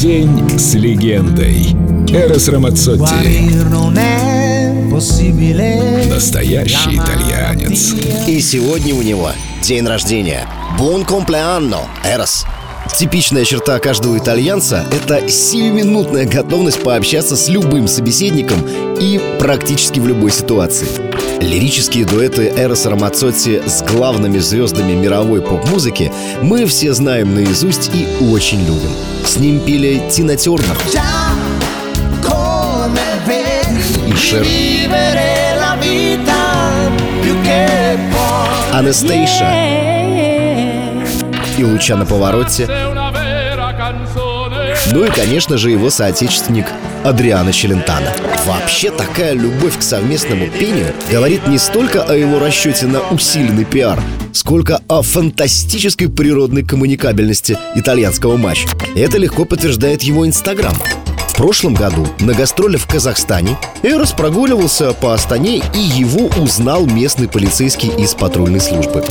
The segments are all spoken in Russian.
День с легендой. Эрос Рамацотти. Настоящий итальянец. И сегодня у него день рождения. Бон комплеанно, Эрос. Типичная черта каждого итальянца — это сиюминутная готовность пообщаться с любым собеседником и практически в любой ситуации. Лирические дуэты Эроса Рамацотти с главными звездами мировой поп-музыки мы все знаем наизусть и очень любим. С ним пели Тина Тернер и Шер, Анастейша и Лучано Повороте. Ну и, конечно же, его соотечественник Адриано Челентано. Вообще такая любовь к совместному пению говорит не столько о его расчете на усиленный пиар, сколько о фантастической природной коммуникабельности итальянского матча. Это легко подтверждает его Инстаграм. В прошлом году на гастроле в Казахстане Эрос прогуливался по Астане и его узнал местный полицейский из патрульной службы.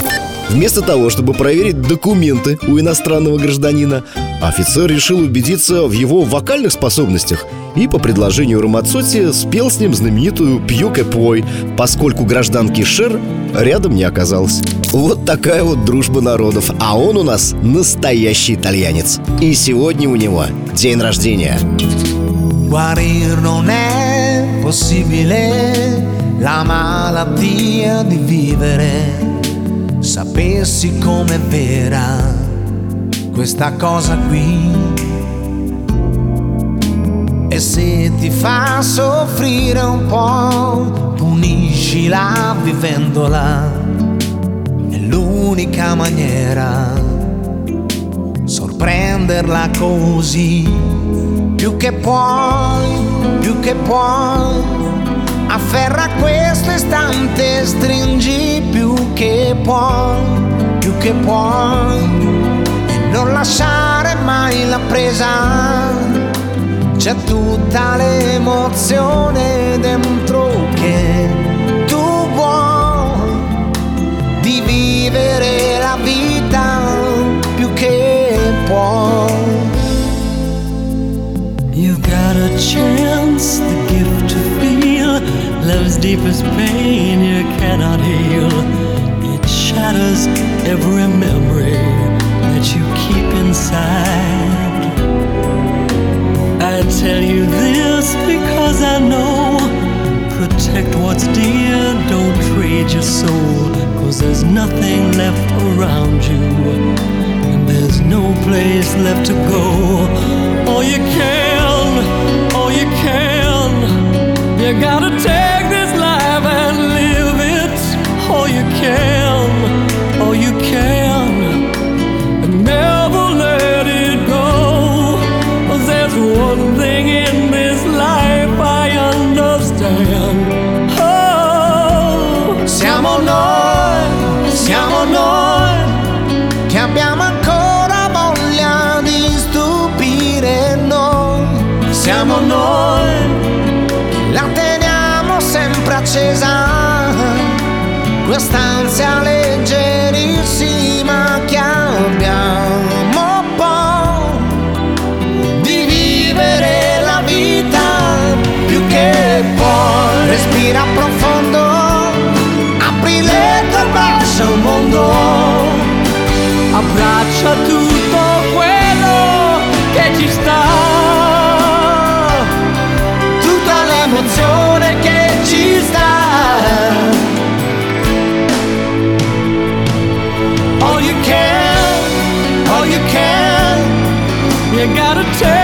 Вместо того, чтобы проверить документы у иностранного гражданина, офицер решил убедиться в его вокальных способностях и по предложению Рамацоти спел с ним знаменитую «Пью Кэпой», поскольку гражданки Шер рядом не оказалось. Вот такая вот дружба народов, а он у нас настоящий итальянец. И сегодня у него день рождения. Guarir non è possibile la malattia di vivere sapessi com'è vera questa cosa qui. E se ti fa soffrire un po', puniscila vivendola. È l'unica maniera sorprenderla così. Più che puoi, più che puoi Afferra questo istante, stringi più che puoi, più che puoi, e non lasciare mai la presa. C'è tutta l'emozione dentro che tu vuoi di vivere la vita più che puoi. You've got a chance, the gift to Love's deepest pain you cannot heal. It shatters every memory that you keep inside. I tell you this because I know. Protect what's dear, don't trade your soul. Cause there's nothing left around you. And there's no place left to go. All you can, all you can, you gotta siamo noi, siamo noi che abbiamo ancora voglia di stupire noi, siamo noi la teniamo sempre accesa, questa quest'ansia leggerissima mondo, abbraccia tutto quello che ci sta. l'emozione che ci sta. All you can, all you can, you gotta take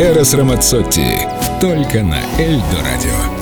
Эрос Рамацотти. Только на Эльдо радио.